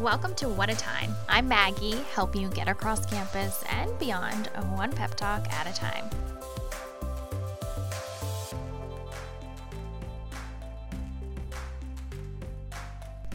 Welcome to What a Time. I'm Maggie, helping you get across campus and beyond, one pep talk at a time.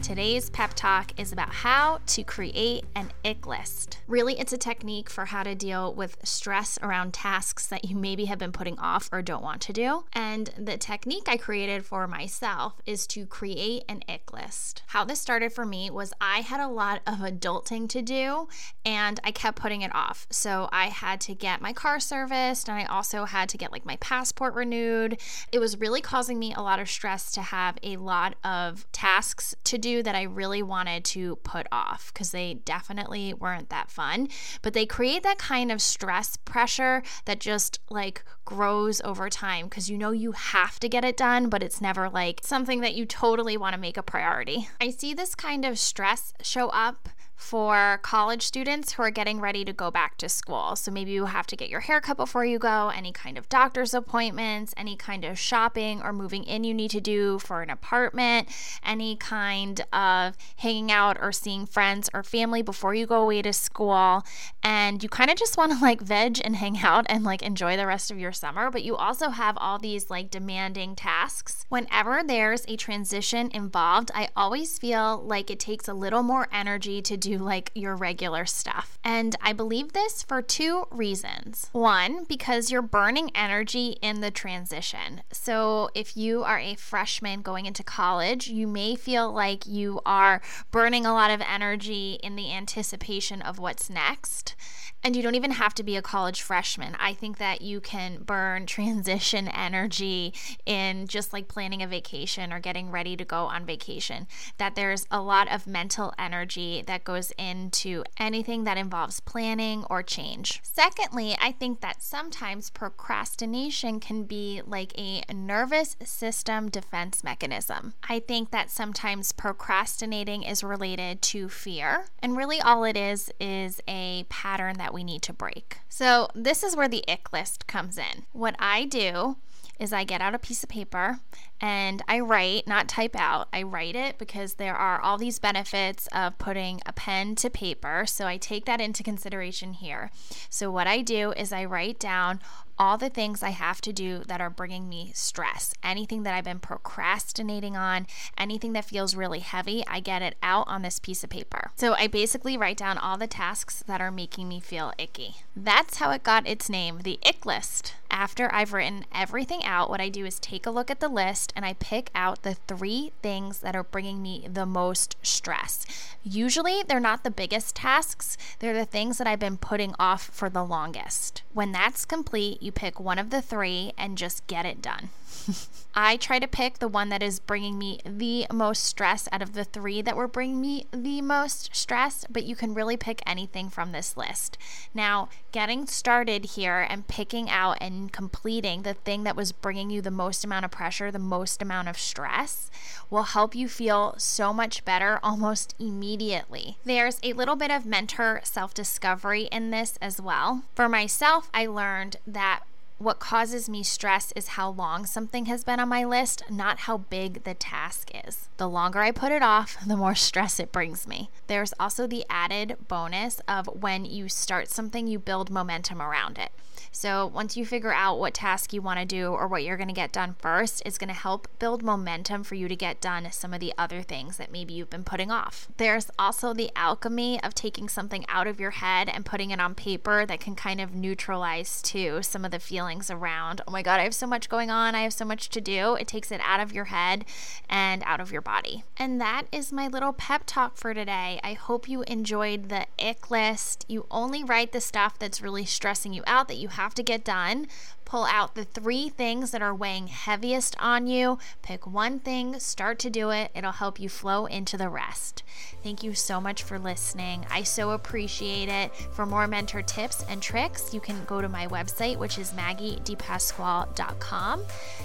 Today's pep talk is about how to create an ick list. Really, it's a technique for how to deal with stress around tasks that you maybe have been putting off or don't want to do. And the technique I created for myself is to create an ick list. How this started for me was I had a lot of adulting to do and I kept putting it off. So I had to get my car serviced and I also had to get like my passport renewed. It was really causing me a lot of stress to have a lot of tasks to do that I really wanted to put off because they definitely weren't that fun. But they create that kind of stress pressure that just like grows over time because you know you have to get it done, but it's never like something that you totally want to make a priority. I see this kind of stress show up for college students who are getting ready to go back to school. So maybe you have to get your hair cut before you go, any kind of doctor's appointments, any kind of shopping or moving in you need to do for an apartment, any kind of hanging out or seeing friends or family before you go away to school. And you kind of just want to like veg and hang out and like enjoy the rest of your summer, but you also have all these like demanding tasks. Whenever there's a transition involved, I always feel like it takes a little more energy to do like your regular stuff. And I believe this for two reasons. One, because you're burning energy in the transition. So if you are a freshman going into college, you may feel like you are burning a lot of energy in the anticipation of what's next. And you don't even have to be a college freshman. I think that you can burn transition energy in just like planning a vacation or getting ready to go on vacation. That there's a lot of mental energy that goes into anything that involves planning or change. Secondly, I think that sometimes procrastination can be like a nervous system defense mechanism. I think that sometimes procrastinating is related to fear, and really all it is is a pattern that we need to break. So, this is where the ick list comes in. What I do is I get out a piece of paper and I write, not type out. I write it because there are all these benefits of putting a pen to paper. So I take that into consideration here. So what I do is I write down all the things I have to do that are bringing me stress. Anything that I've been procrastinating on, anything that feels really heavy, I get it out on this piece of paper. So I basically write down all the tasks that are making me feel icky. That's how it got its name, the ick list. After I've written everything out, what I do is take a look at the list and I pick out the three things that are bringing me the most stress. Usually, they're not the biggest tasks, they're the things that I've been putting off for the longest. When that's complete, you pick one of the three and just get it done. I try to pick the one that is bringing me the most stress out of the three that were bringing me the most stress, but you can really pick anything from this list. Now, getting started here and picking out and completing the thing that was bringing you the most amount of pressure, the most amount of stress, will help you feel so much better almost immediately. There's a little bit of mentor self discovery in this as well. For myself, I learned that what causes me stress is how long something has been on my list, not how big the task is. The longer I put it off, the more stress it brings me. There's also the added bonus of when you start something, you build momentum around it. So once you figure out what task you want to do or what you're going to get done first, it's going to help build momentum for you to get done some of the other things that maybe you've been putting off. There's also the alchemy of taking something out of your head and putting it on paper that can kind of neutralize too some of the feelings around, oh my God, I have so much going on, I have so much to do. It takes it out of your head and out of your body. And that is my little pep talk for today. I hope you enjoyed the ick list. You only write the stuff that's really stressing you out that you have have to get done. Pull out the three things that are weighing heaviest on you. Pick one thing, start to do it. It'll help you flow into the rest. Thank you so much for listening. I so appreciate it. For more mentor tips and tricks, you can go to my website, which is maggiedipasquale.com.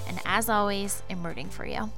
And as always, I'm rooting for you.